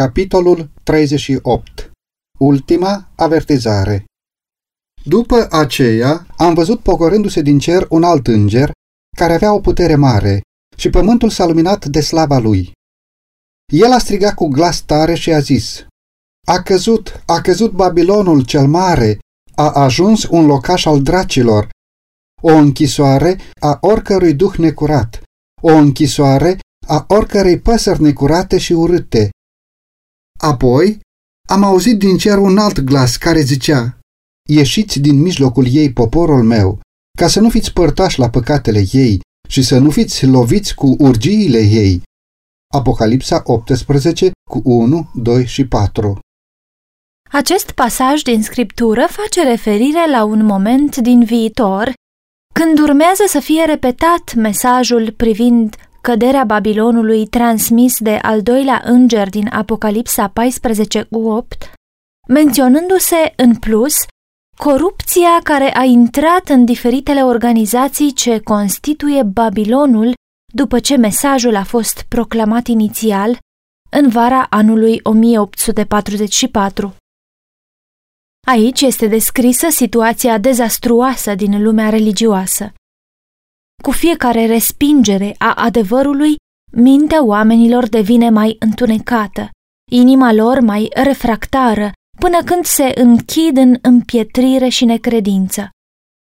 Capitolul 38 Ultima avertizare După aceea am văzut pogorându-se din cer un alt înger care avea o putere mare și pământul s-a luminat de slava lui. El a strigat cu glas tare și a zis, A căzut, a căzut Babilonul cel mare, a ajuns un locaș al dracilor, o închisoare a oricărui duh necurat, o închisoare a oricărei păsări necurate și urâte. Apoi am auzit din cer un alt glas care zicea, Ieșiți din mijlocul ei, poporul meu, ca să nu fiți părtași la păcatele ei și să nu fiți loviți cu urgiile ei. Apocalipsa 18 cu 1, 2 și 4 Acest pasaj din scriptură face referire la un moment din viitor, când urmează să fie repetat mesajul privind căderea Babilonului transmis de al doilea înger din Apocalipsa 14 cu 8, menționându-se în plus corupția care a intrat în diferitele organizații ce constituie Babilonul după ce mesajul a fost proclamat inițial în vara anului 1844. Aici este descrisă situația dezastruoasă din lumea religioasă. Cu fiecare respingere a adevărului, mintea oamenilor devine mai întunecată, inima lor mai refractară, până când se închid în împietrire și necredință.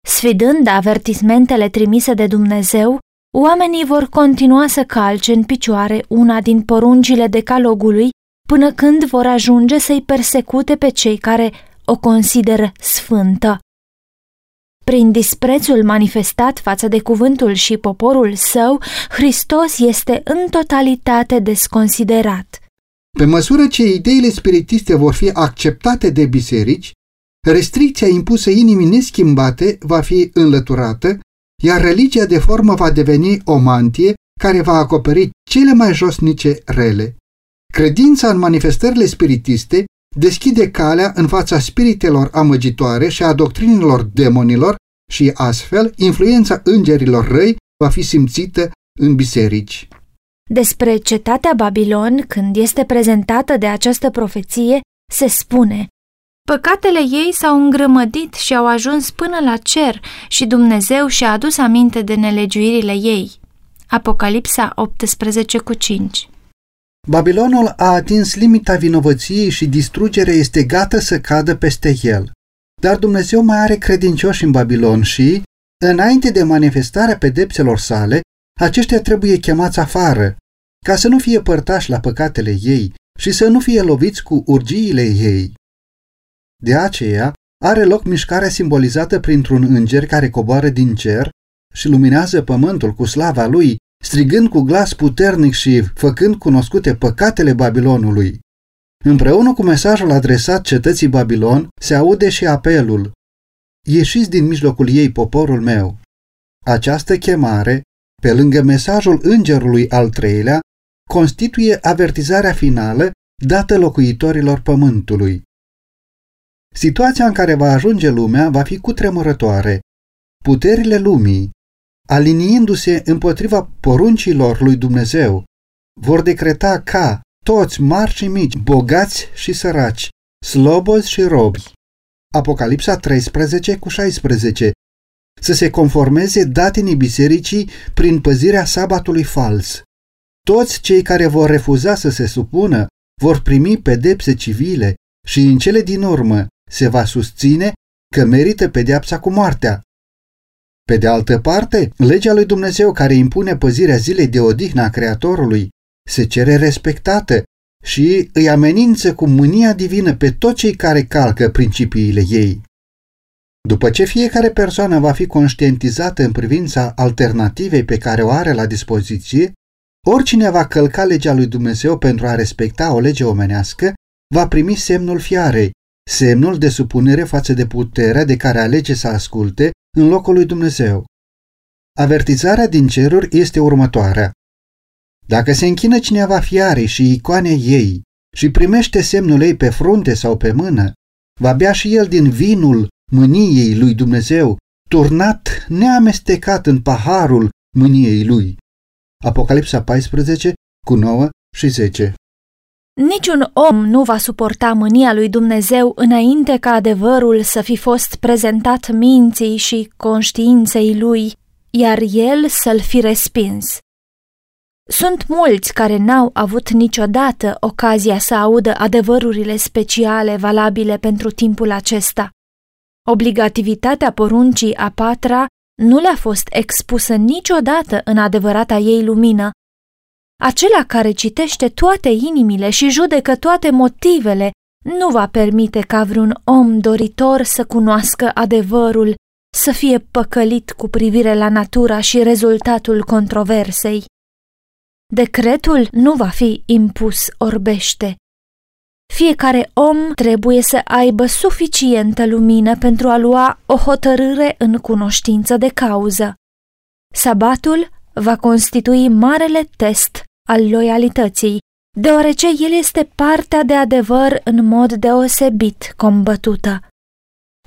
Sfidând avertismentele trimise de Dumnezeu, oamenii vor continua să calce în picioare una din poruncile decalogului până când vor ajunge să-i persecute pe cei care o consideră sfântă. Prin disprețul manifestat față de cuvântul și poporul său, Hristos este în totalitate desconsiderat. Pe măsură ce ideile spiritiste vor fi acceptate de biserici, restricția impusă inimii neschimbate va fi înlăturată, iar religia de formă va deveni o mantie care va acoperi cele mai josnice rele. Credința în manifestările spiritiste deschide calea în fața spiritelor amăgitoare și a doctrinilor demonilor și astfel influența îngerilor răi va fi simțită în biserici. Despre cetatea Babilon, când este prezentată de această profeție, se spune Păcatele ei s-au îngrămădit și au ajuns până la cer și Dumnezeu și-a adus aminte de nelegiuirile ei. Apocalipsa 18 cu 5 Babilonul a atins limita vinovăției și distrugerea este gata să cadă peste el. Dar Dumnezeu mai are credincioși în Babilon și, înainte de manifestarea pedepselor sale, aceștia trebuie chemați afară, ca să nu fie părtași la păcatele ei și să nu fie loviți cu urgiile ei. De aceea, are loc mișcarea simbolizată printr-un înger care coboară din cer și luminează pământul cu slava lui, strigând cu glas puternic și făcând cunoscute păcatele Babilonului. Împreună cu mesajul adresat cetății Babilon, se aude și apelul Ieșiți din mijlocul ei, poporul meu! Această chemare, pe lângă mesajul îngerului al treilea, constituie avertizarea finală dată locuitorilor pământului. Situația în care va ajunge lumea va fi cutremurătoare. Puterile lumii, aliniindu-se împotriva poruncilor lui Dumnezeu, vor decreta ca toți marși și mici, bogați și săraci, slobozi și robi. Apocalipsa 13 cu 16 să se conformeze datinii bisericii prin păzirea sabatului fals. Toți cei care vor refuza să se supună vor primi pedepse civile și în cele din urmă se va susține că merită pedeapsa cu moartea. Pe de altă parte, legea lui Dumnezeu care impune păzirea zilei de odihnă a Creatorului se cere respectată și îi amenință cu mânia divină pe toți cei care calcă principiile ei. După ce fiecare persoană va fi conștientizată în privința alternativei pe care o are la dispoziție, oricine va călca legea lui Dumnezeu pentru a respecta o lege omenească, va primi semnul fiarei, semnul de supunere față de puterea de care alege să asculte în locul lui Dumnezeu. Avertizarea din ceruri este următoarea. Dacă se închină cineva fiarei și icoanei ei și primește semnul ei pe frunte sau pe mână, va bea și el din vinul mâniei lui Dumnezeu, turnat neamestecat în paharul mâniei lui. Apocalipsa 14 cu 9 și 10 Niciun om nu va suporta mânia lui Dumnezeu înainte ca adevărul să fi fost prezentat minții și conștiinței lui, iar el să-l fi respins. Sunt mulți care n-au avut niciodată ocazia să audă adevărurile speciale valabile pentru timpul acesta. Obligativitatea poruncii a patra nu le-a fost expusă niciodată în adevărata ei lumină. Acela care citește toate inimile și judecă toate motivele nu va permite ca vreun om doritor să cunoască adevărul să fie păcălit cu privire la natura și rezultatul controversei. Decretul nu va fi impus orbește. Fiecare om trebuie să aibă suficientă lumină pentru a lua o hotărâre în cunoștință de cauză. Sabatul va constitui marele test al loialității, deoarece el este partea de adevăr în mod deosebit combătută.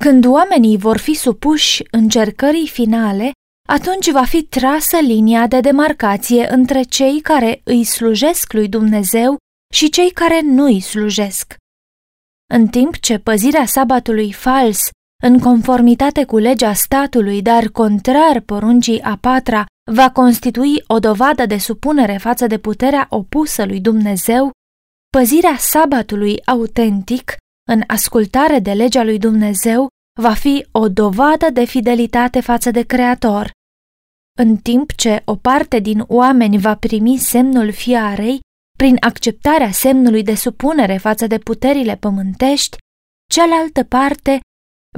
Când oamenii vor fi supuși încercării finale, atunci va fi trasă linia de demarcație între cei care îi slujesc lui Dumnezeu și cei care nu îi slujesc. În timp ce păzirea sabatului fals, în conformitate cu legea statului, dar contrar poruncii a patra, va constitui o dovadă de supunere față de puterea opusă lui Dumnezeu, păzirea sabatului autentic, în ascultare de legea lui Dumnezeu, va fi o dovadă de fidelitate față de Creator. În timp ce o parte din oameni va primi semnul fiarei, prin acceptarea semnului de supunere față de puterile pământești, cealaltă parte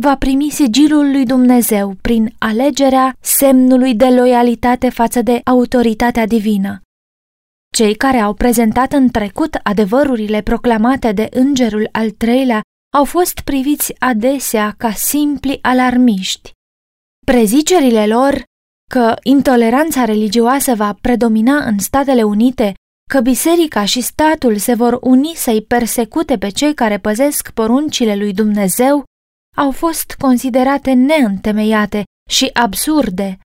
va primi sigilul lui Dumnezeu prin alegerea semnului de loialitate față de autoritatea divină. Cei care au prezentat în trecut adevărurile proclamate de îngerul al treilea au fost priviți adesea ca simpli alarmiști. Prezicerile lor că intoleranța religioasă va predomina în Statele Unite, că biserica și statul se vor uni să-i persecute pe cei care păzesc poruncile lui Dumnezeu, au fost considerate neîntemeiate și absurde.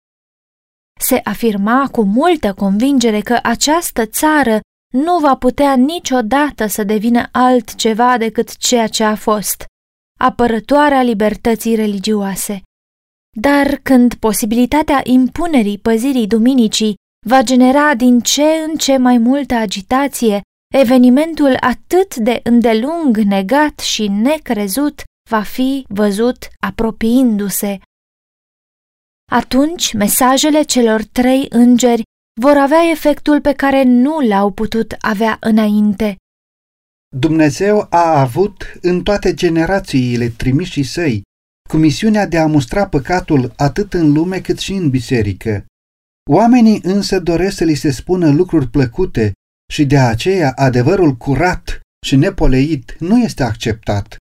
Se afirma cu multă convingere că această țară nu va putea niciodată să devină altceva decât ceea ce a fost, apărătoarea libertății religioase. Dar când posibilitatea impunerii păzirii duminicii va genera din ce în ce mai multă agitație, evenimentul atât de îndelung negat și necrezut va fi văzut apropiindu-se. Atunci mesajele celor trei îngeri vor avea efectul pe care nu l-au putut avea înainte. Dumnezeu a avut în toate generațiile trimișii săi cu misiunea de a mustra păcatul atât în lume cât și în biserică. Oamenii însă doresc să li se spună lucruri plăcute și de aceea adevărul curat și nepoleit nu este acceptat.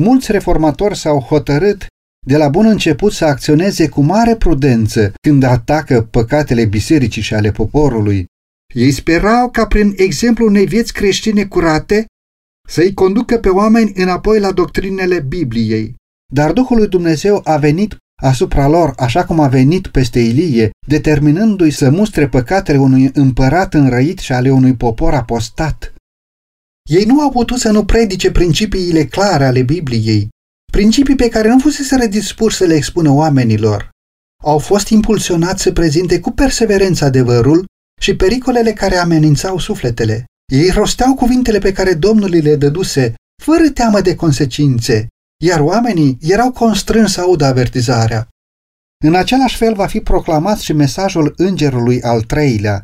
Mulți reformatori s-au hotărât de la bun început să acționeze cu mare prudență când atacă păcatele bisericii și ale poporului. Ei sperau ca prin exemplul unei vieți creștine curate să-i conducă pe oameni înapoi la doctrinele Bibliei. Dar Duhul lui Dumnezeu a venit asupra lor așa cum a venit peste Ilie, determinându-i să mustre păcatele unui împărat înrăit și ale unui popor apostat. Ei nu au putut să nu predice principiile clare ale Bibliei, principii pe care nu fusese dispuși să le expună oamenilor. Au fost impulsionați să prezinte cu perseverență adevărul și pericolele care amenințau sufletele. Ei rosteau cuvintele pe care Domnul le dăduse, fără teamă de consecințe, iar oamenii erau constrânși să audă avertizarea. În același fel va fi proclamat și mesajul îngerului al treilea.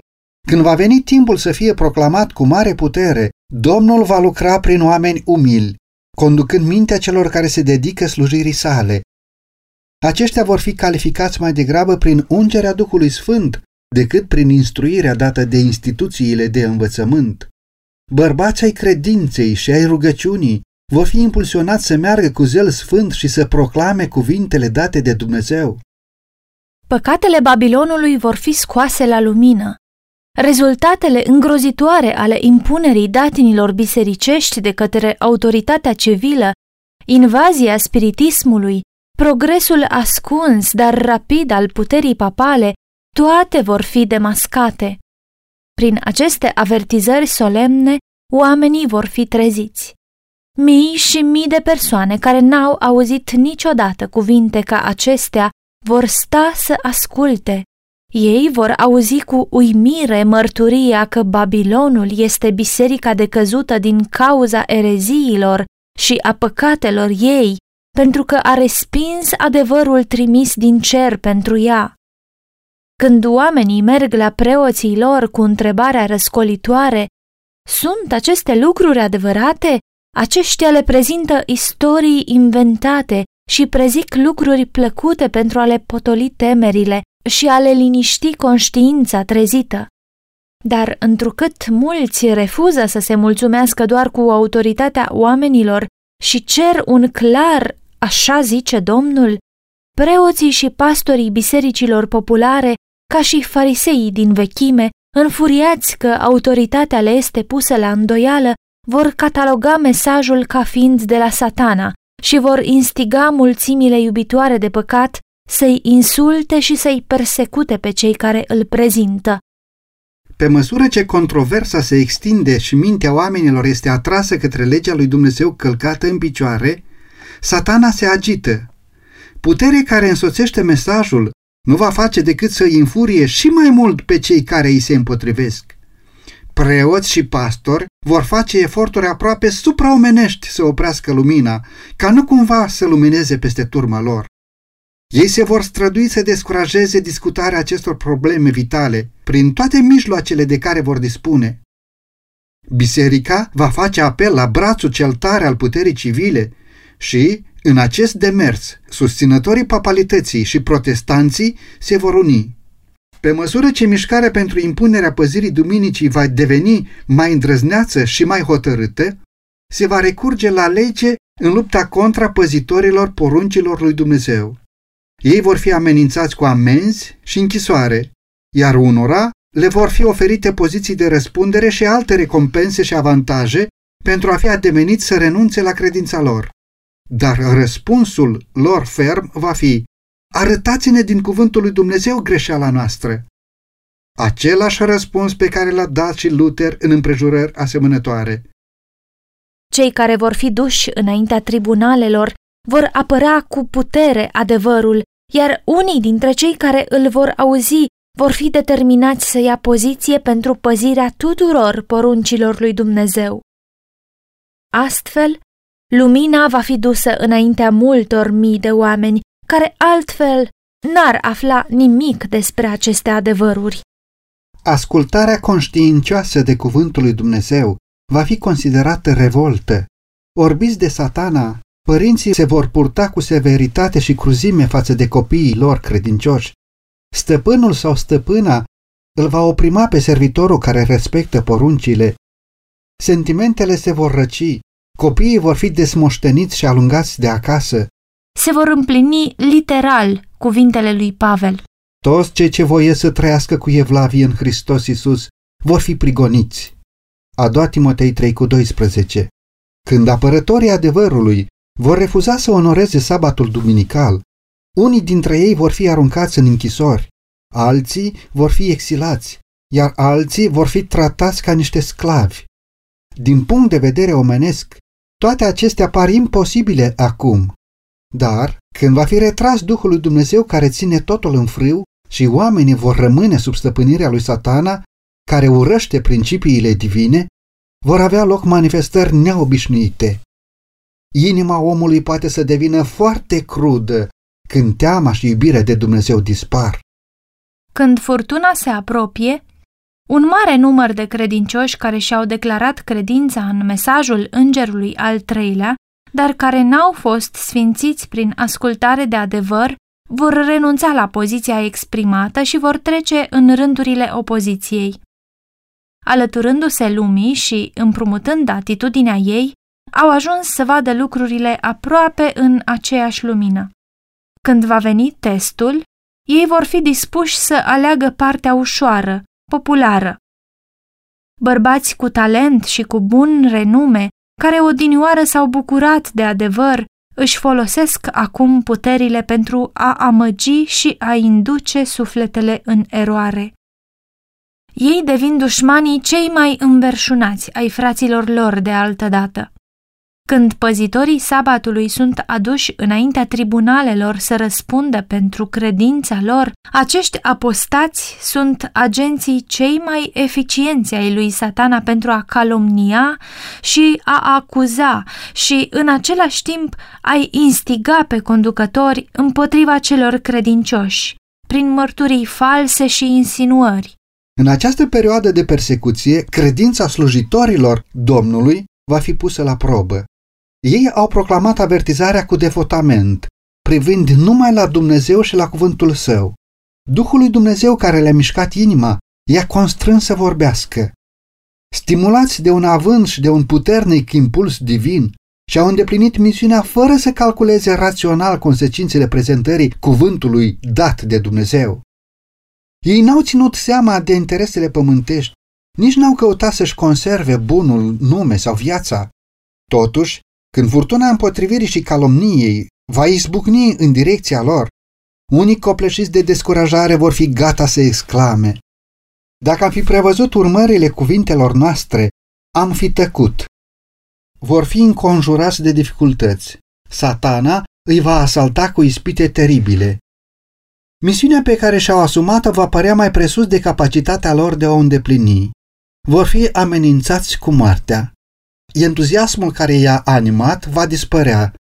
Când va veni timpul să fie proclamat cu mare putere, Domnul va lucra prin oameni umili, conducând mintea celor care se dedică slujirii sale. Aceștia vor fi calificați mai degrabă prin ungerea Duhului Sfânt decât prin instruirea dată de instituțiile de învățământ. Bărbații ai credinței și ai rugăciunii vor fi impulsionați să meargă cu zel sfânt și să proclame cuvintele date de Dumnezeu. Păcatele Babilonului vor fi scoase la lumină. Rezultatele îngrozitoare ale impunerii datinilor bisericești de către autoritatea civilă, invazia spiritismului, progresul ascuns, dar rapid al puterii papale, toate vor fi demascate. Prin aceste avertizări solemne, oamenii vor fi treziți. Mii și mii de persoane care n-au auzit niciodată cuvinte ca acestea vor sta să asculte. Ei vor auzi cu uimire mărturia că Babilonul este biserica decăzută din cauza ereziilor și a păcatelor ei, pentru că a respins adevărul trimis din cer pentru ea. Când oamenii merg la preoții lor cu întrebarea răscolitoare, sunt aceste lucruri adevărate? Aceștia le prezintă istorii inventate și prezic lucruri plăcute pentru a le potoli temerile și a le liniști conștiința trezită. Dar întrucât mulți refuză să se mulțumească doar cu autoritatea oamenilor și cer un clar, așa zice Domnul, preoții și pastorii bisericilor populare, ca și fariseii din vechime, înfuriați că autoritatea le este pusă la îndoială, vor cataloga mesajul ca fiind de la satana și vor instiga mulțimile iubitoare de păcat să-i insulte și să-i persecute pe cei care îl prezintă. Pe măsură ce controversa se extinde și mintea oamenilor este atrasă către legea lui Dumnezeu călcată în picioare, satana se agită. Puterea care însoțește mesajul nu va face decât să îi înfurie și mai mult pe cei care îi se împotrivesc. Preoți și pastori vor face eforturi aproape supraomenești să oprească lumina, ca nu cumva să lumineze peste turma lor. Ei se vor strădui să descurajeze discutarea acestor probleme vitale prin toate mijloacele de care vor dispune. Biserica va face apel la brațul cel tare al puterii civile și, în acest demers, susținătorii papalității și protestanții se vor uni. Pe măsură ce mișcarea pentru impunerea păzirii duminicii va deveni mai îndrăzneață și mai hotărâtă, se va recurge la lege în lupta contra păzitorilor poruncilor lui Dumnezeu. Ei vor fi amenințați cu amenzi și închisoare, iar unora le vor fi oferite poziții de răspundere și alte recompense și avantaje pentru a fi ademeniți să renunțe la credința lor. Dar răspunsul lor ferm va fi Arătați-ne din cuvântul lui Dumnezeu greșeala noastră. Același răspuns pe care l-a dat și Luther în împrejurări asemănătoare. Cei care vor fi duși înaintea tribunalelor vor apăra cu putere adevărul, iar unii dintre cei care îl vor auzi vor fi determinați să ia poziție pentru păzirea tuturor poruncilor lui Dumnezeu. Astfel, lumina va fi dusă înaintea multor mii de oameni care altfel n-ar afla nimic despre aceste adevăruri. Ascultarea conștiincioasă de cuvântul lui Dumnezeu va fi considerată revoltă. Orbiți de satana, părinții se vor purta cu severitate și cruzime față de copiii lor credincioși. Stăpânul sau stăpâna îl va oprima pe servitorul care respectă poruncile. Sentimentele se vor răci, copiii vor fi desmoșteniți și alungați de acasă, se vor împlini literal cuvintele lui Pavel. Toți cei ce voie să trăiască cu Evlavie în Hristos Iisus vor fi prigoniți. A doua Timotei 3 cu 12 Când apărătorii adevărului vor refuza să onoreze sabatul duminical, unii dintre ei vor fi aruncați în închisori, alții vor fi exilați, iar alții vor fi tratați ca niște sclavi. Din punct de vedere omenesc, toate acestea par imposibile acum, dar, când va fi retras Duhul lui Dumnezeu care ține totul în frâu și oamenii vor rămâne sub stăpânirea lui satana, care urăște principiile divine, vor avea loc manifestări neobișnuite. Inima omului poate să devină foarte crudă când teama și iubirea de Dumnezeu dispar. Când furtuna se apropie, un mare număr de credincioși care și-au declarat credința în mesajul îngerului al treilea dar care n-au fost sfințiți prin ascultare de adevăr, vor renunța la poziția exprimată și vor trece în rândurile opoziției. Alăturându-se lumii și împrumutând atitudinea ei, au ajuns să vadă lucrurile aproape în aceeași lumină. Când va veni testul, ei vor fi dispuși să aleagă partea ușoară, populară. Bărbați cu talent și cu bun renume care odinioară s-au bucurat de adevăr, își folosesc acum puterile pentru a amăgi și a induce sufletele în eroare. ei devin dușmanii cei mai înverșunați ai fraților lor de altă dată. Când păzitorii sabatului sunt aduși înaintea tribunalelor să răspundă pentru credința lor, acești apostați sunt agenții cei mai eficienți ai lui satana pentru a calomnia și a acuza și în același timp a instiga pe conducători împotriva celor credincioși, prin mărturii false și insinuări. În această perioadă de persecuție, credința slujitorilor Domnului va fi pusă la probă. Ei au proclamat avertizarea cu devotament, privind numai la Dumnezeu și la cuvântul său. Duhul lui Dumnezeu care le-a mișcat inima i-a constrâns să vorbească. Stimulați de un avânt și de un puternic impuls divin, și-au îndeplinit misiunea fără să calculeze rațional consecințele prezentării cuvântului dat de Dumnezeu. Ei n-au ținut seama de interesele pământești, nici n-au căutat să-și conserve bunul nume sau viața. Totuși, când furtuna împotrivirii și calomniei va izbucni în direcția lor, unii copleșiți de descurajare vor fi gata să exclame. Dacă am fi prevăzut urmările cuvintelor noastre, am fi tăcut. Vor fi înconjurați de dificultăți. Satana îi va asalta cu ispite teribile. Misiunea pe care și-au asumat-o va părea mai presus de capacitatea lor de a o îndeplini. Vor fi amenințați cu moartea entuziasmul care i-a animat va dispărea.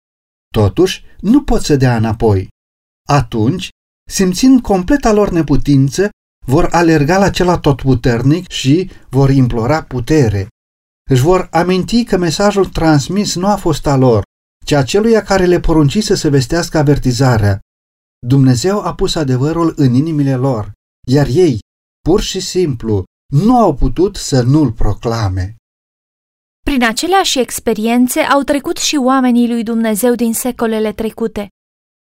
Totuși, nu pot să dea înapoi. Atunci, simțind completa lor neputință, vor alerga la cel atotputernic și vor implora putere. Își vor aminti că mesajul transmis nu a fost al lor, ci aceluia care le poruncise să vestească avertizarea. Dumnezeu a pus adevărul în inimile lor, iar ei, pur și simplu, nu au putut să nu-l proclame. Prin aceleași experiențe au trecut și oamenii lui Dumnezeu din secolele trecute.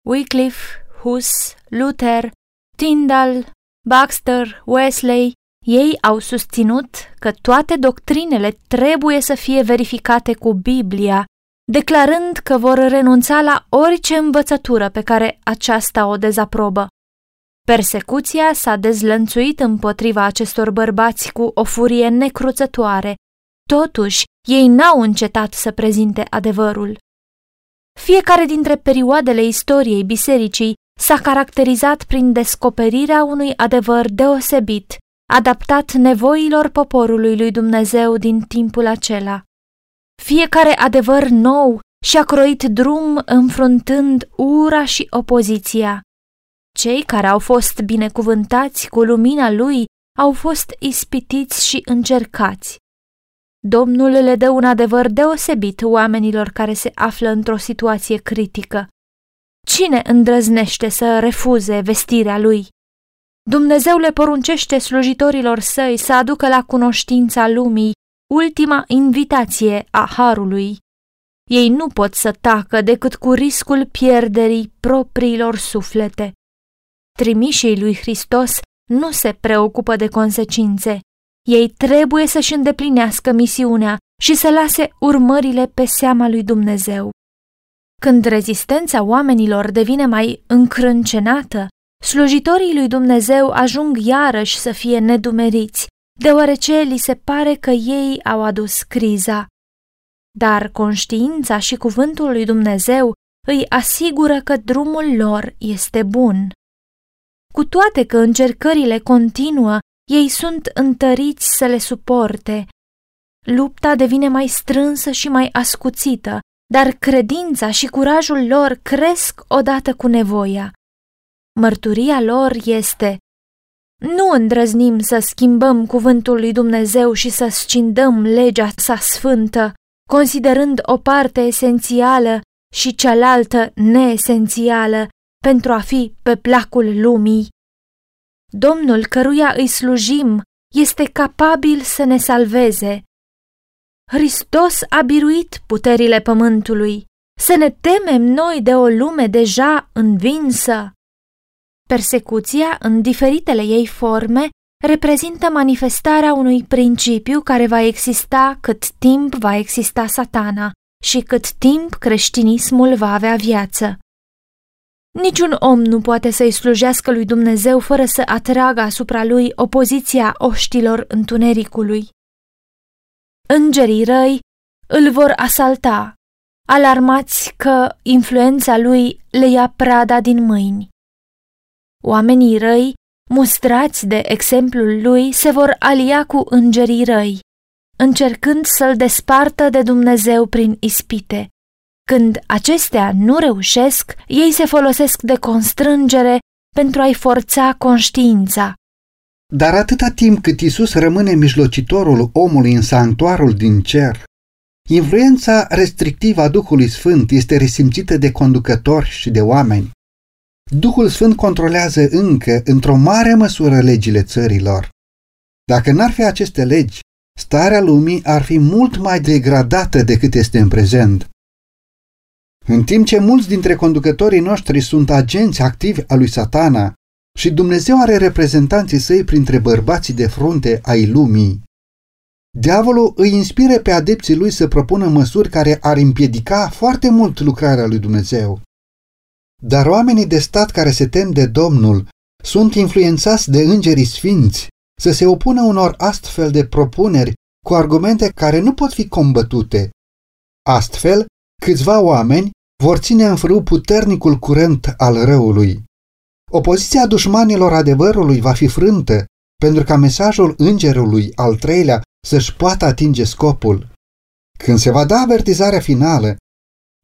Wycliffe, Hus, Luther, Tyndall, Baxter, Wesley, ei au susținut că toate doctrinele trebuie să fie verificate cu Biblia, declarând că vor renunța la orice învățătură pe care aceasta o dezaprobă. Persecuția s-a dezlănțuit împotriva acestor bărbați cu o furie necruțătoare Totuși, ei n-au încetat să prezinte adevărul. Fiecare dintre perioadele istoriei bisericii s-a caracterizat prin descoperirea unui adevăr deosebit, adaptat nevoilor poporului lui Dumnezeu din timpul acela. Fiecare adevăr nou și-a croit drum înfruntând ura și opoziția. Cei care au fost binecuvântați cu lumina lui au fost ispitiți și încercați. Domnul le dă un adevăr deosebit oamenilor care se află într-o situație critică. Cine îndrăznește să refuze vestirea lui? Dumnezeu le poruncește slujitorilor săi să aducă la cunoștința lumii ultima invitație a Harului. Ei nu pot să tacă decât cu riscul pierderii propriilor suflete. Trimișii lui Hristos nu se preocupă de consecințe, ei trebuie să-și îndeplinească misiunea și să lase urmările pe seama lui Dumnezeu. Când rezistența oamenilor devine mai încrâncenată, slujitorii lui Dumnezeu ajung iarăși să fie nedumeriți, deoarece li se pare că ei au adus criza. Dar conștiința și cuvântul lui Dumnezeu îi asigură că drumul lor este bun. Cu toate că încercările continuă ei sunt întăriți să le suporte. Lupta devine mai strânsă și mai ascuțită, dar credința și curajul lor cresc odată cu nevoia. Mărturia lor este Nu îndrăznim să schimbăm cuvântul lui Dumnezeu și să scindăm legea sa sfântă, considerând o parte esențială și cealaltă neesențială pentru a fi pe placul lumii. Domnul căruia îi slujim este capabil să ne salveze. Hristos a biruit puterile pământului. Să ne temem noi de o lume deja învinsă. Persecuția, în diferitele ei forme, reprezintă manifestarea unui principiu care va exista cât timp va exista satana și cât timp creștinismul va avea viață. Niciun om nu poate să-i slujească lui Dumnezeu fără să atragă asupra lui opoziția oștilor întunericului. Îngerii răi îl vor asalta, alarmați că influența lui le ia prada din mâini. Oamenii răi, mustrați de exemplul lui, se vor alia cu îngerii răi, încercând să-l despartă de Dumnezeu prin ispite. Când acestea nu reușesc, ei se folosesc de constrângere pentru a-i forța conștiința. Dar atâta timp cât Isus rămâne mijlocitorul omului în sanctuarul din cer, influența restrictivă a Duhului Sfânt este resimțită de conducători și de oameni. Duhul Sfânt controlează încă, într-o mare măsură, legile țărilor. Dacă n-ar fi aceste legi, starea lumii ar fi mult mai degradată decât este în prezent. În timp ce mulți dintre conducătorii noștri sunt agenți activi a lui satana și Dumnezeu are reprezentanții săi printre bărbații de frunte ai lumii, diavolul îi inspire pe adepții lui să propună măsuri care ar împiedica foarte mult lucrarea lui Dumnezeu. Dar oamenii de stat care se tem de Domnul sunt influențați de îngerii sfinți să se opună unor astfel de propuneri cu argumente care nu pot fi combătute. Astfel, câțiva oameni vor ține în frâu puternicul curent al răului. Opoziția dușmanilor adevărului va fi frântă pentru ca mesajul îngerului al treilea să-și poată atinge scopul. Când se va da avertizarea finală,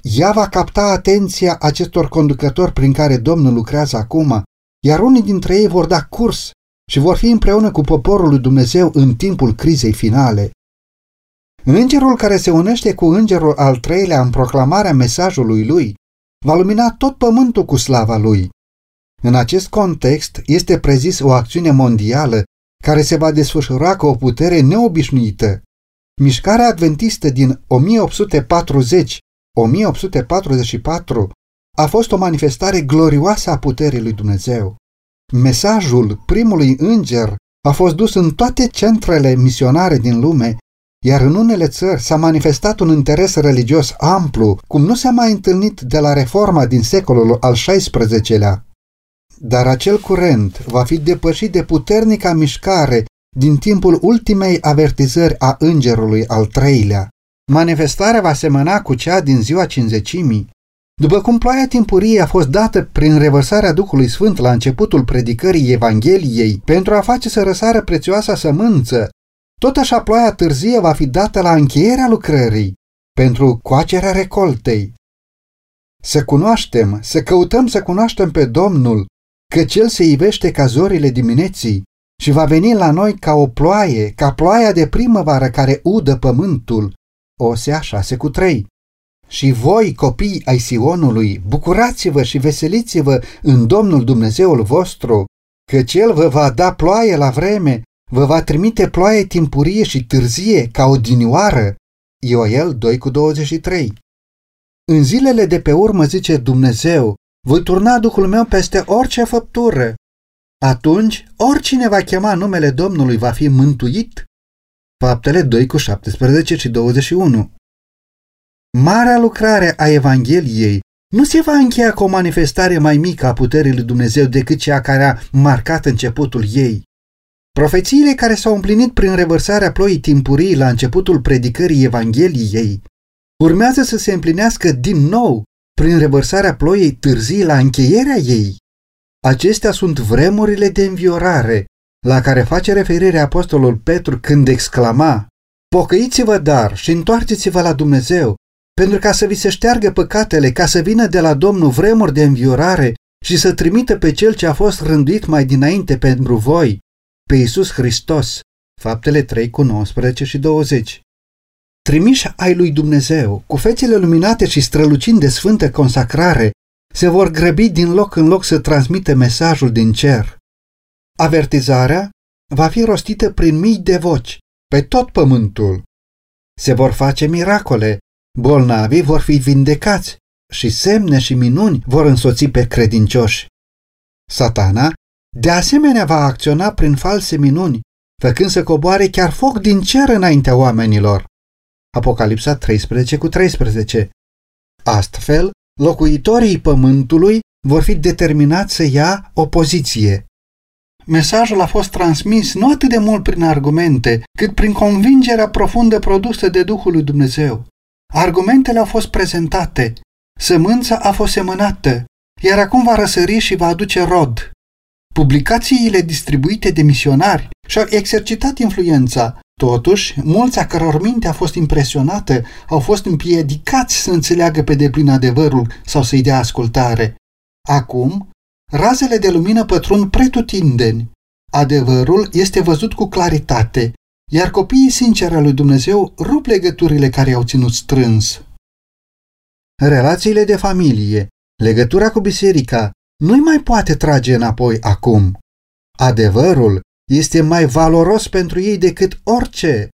ea va capta atenția acestor conducători prin care Domnul lucrează acum, iar unii dintre ei vor da curs și vor fi împreună cu poporul lui Dumnezeu în timpul crizei finale. Îngerul care se unește cu îngerul al treilea în proclamarea mesajului lui va lumina tot pământul cu slava lui. În acest context este prezis o acțiune mondială care se va desfășura cu o putere neobișnuită. Mișcarea adventistă din 1840 1844 a fost o manifestare glorioasă a puterii lui Dumnezeu. Mesajul primului înger a fost dus în toate centrele misionare din lume, iar în unele țări s-a manifestat un interes religios amplu, cum nu s-a mai întâlnit de la reforma din secolul al XVI-lea. Dar acel curent va fi depășit de puternica mișcare din timpul ultimei avertizări a îngerului al treilea. Manifestarea va semăna cu cea din ziua cinzecimii. După cum ploaia timpurie a fost dată prin revărsarea Duhului Sfânt la începutul predicării Evangheliei pentru a face să răsară prețioasa sămânță, tot așa ploaia târzie va fi dată la încheierea lucrării, pentru coacerea recoltei. Să cunoaștem, să căutăm să cunoaștem pe Domnul, că Cel se ivește ca zorile dimineții și va veni la noi ca o ploaie, ca ploaia de primăvară care udă pământul, Osea 6 cu 3. Și voi, copii ai Sionului, bucurați-vă și veseliți-vă în Domnul Dumnezeul vostru, că Cel vă va da ploaie la vreme, vă va trimite ploaie timpurie și târzie ca o dinioară. Ioel 2 cu 23. În zilele de pe urmă, zice Dumnezeu, voi turna Duhul meu peste orice făptură. Atunci, oricine va chema numele Domnului va fi mântuit Faptele 2 cu 17 și 21. Marea lucrare a Evangheliei nu se va încheia cu o manifestare mai mică a puterii lui Dumnezeu decât cea care a marcat începutul ei. Profețiile care s-au împlinit prin revărsarea ploii timpurii la începutul predicării Evangheliei urmează să se împlinească din nou prin revărsarea ploii târzii la încheierea ei. Acestea sunt vremurile de înviorare la care face referire apostolul Petru când exclama Pocăiți-vă dar și întoarceți-vă la Dumnezeu, pentru ca să vi se șteargă păcatele, ca să vină de la Domnul vremuri de înviorare și să trimită pe Cel ce a fost rânduit mai dinainte pentru voi, pe Iisus Hristos. Faptele 3 cu 19 și 20 Trimiși ai lui Dumnezeu, cu fețele luminate și strălucind de sfântă consacrare, se vor grăbi din loc în loc să transmită mesajul din cer. Avertizarea va fi rostită prin mii de voci, pe tot pământul. Se vor face miracole, bolnavii vor fi vindecați și semne și minuni vor însoți pe credincioși. Satana, de asemenea, va acționa prin false minuni, făcând să coboare chiar foc din cer înaintea oamenilor. Apocalipsa 13 cu 13 Astfel, locuitorii pământului vor fi determinați să ia o poziție. Mesajul a fost transmis nu atât de mult prin argumente, cât prin convingerea profundă produsă de Duhul lui Dumnezeu. Argumentele au fost prezentate, sămânța a fost semănată, iar acum va răsări și va aduce rod. Publicațiile distribuite de misionari și-au exercitat influența, totuși, mulți a căror minte a fost impresionată au fost împiedicați să înțeleagă pe deplin adevărul sau să-i dea ascultare. Acum, razele de lumină pătrund pretutindeni. Adevărul este văzut cu claritate, iar copiii sinceri al lui Dumnezeu rup legăturile care au ținut strâns. Relațiile de familie, legătura cu biserica, nu-i mai poate trage înapoi acum. Adevărul este mai valoros pentru ei decât orice.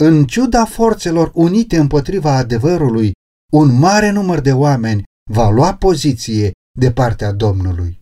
În ciuda forțelor unite împotriva adevărului, un mare număr de oameni va lua poziție de partea Domnului.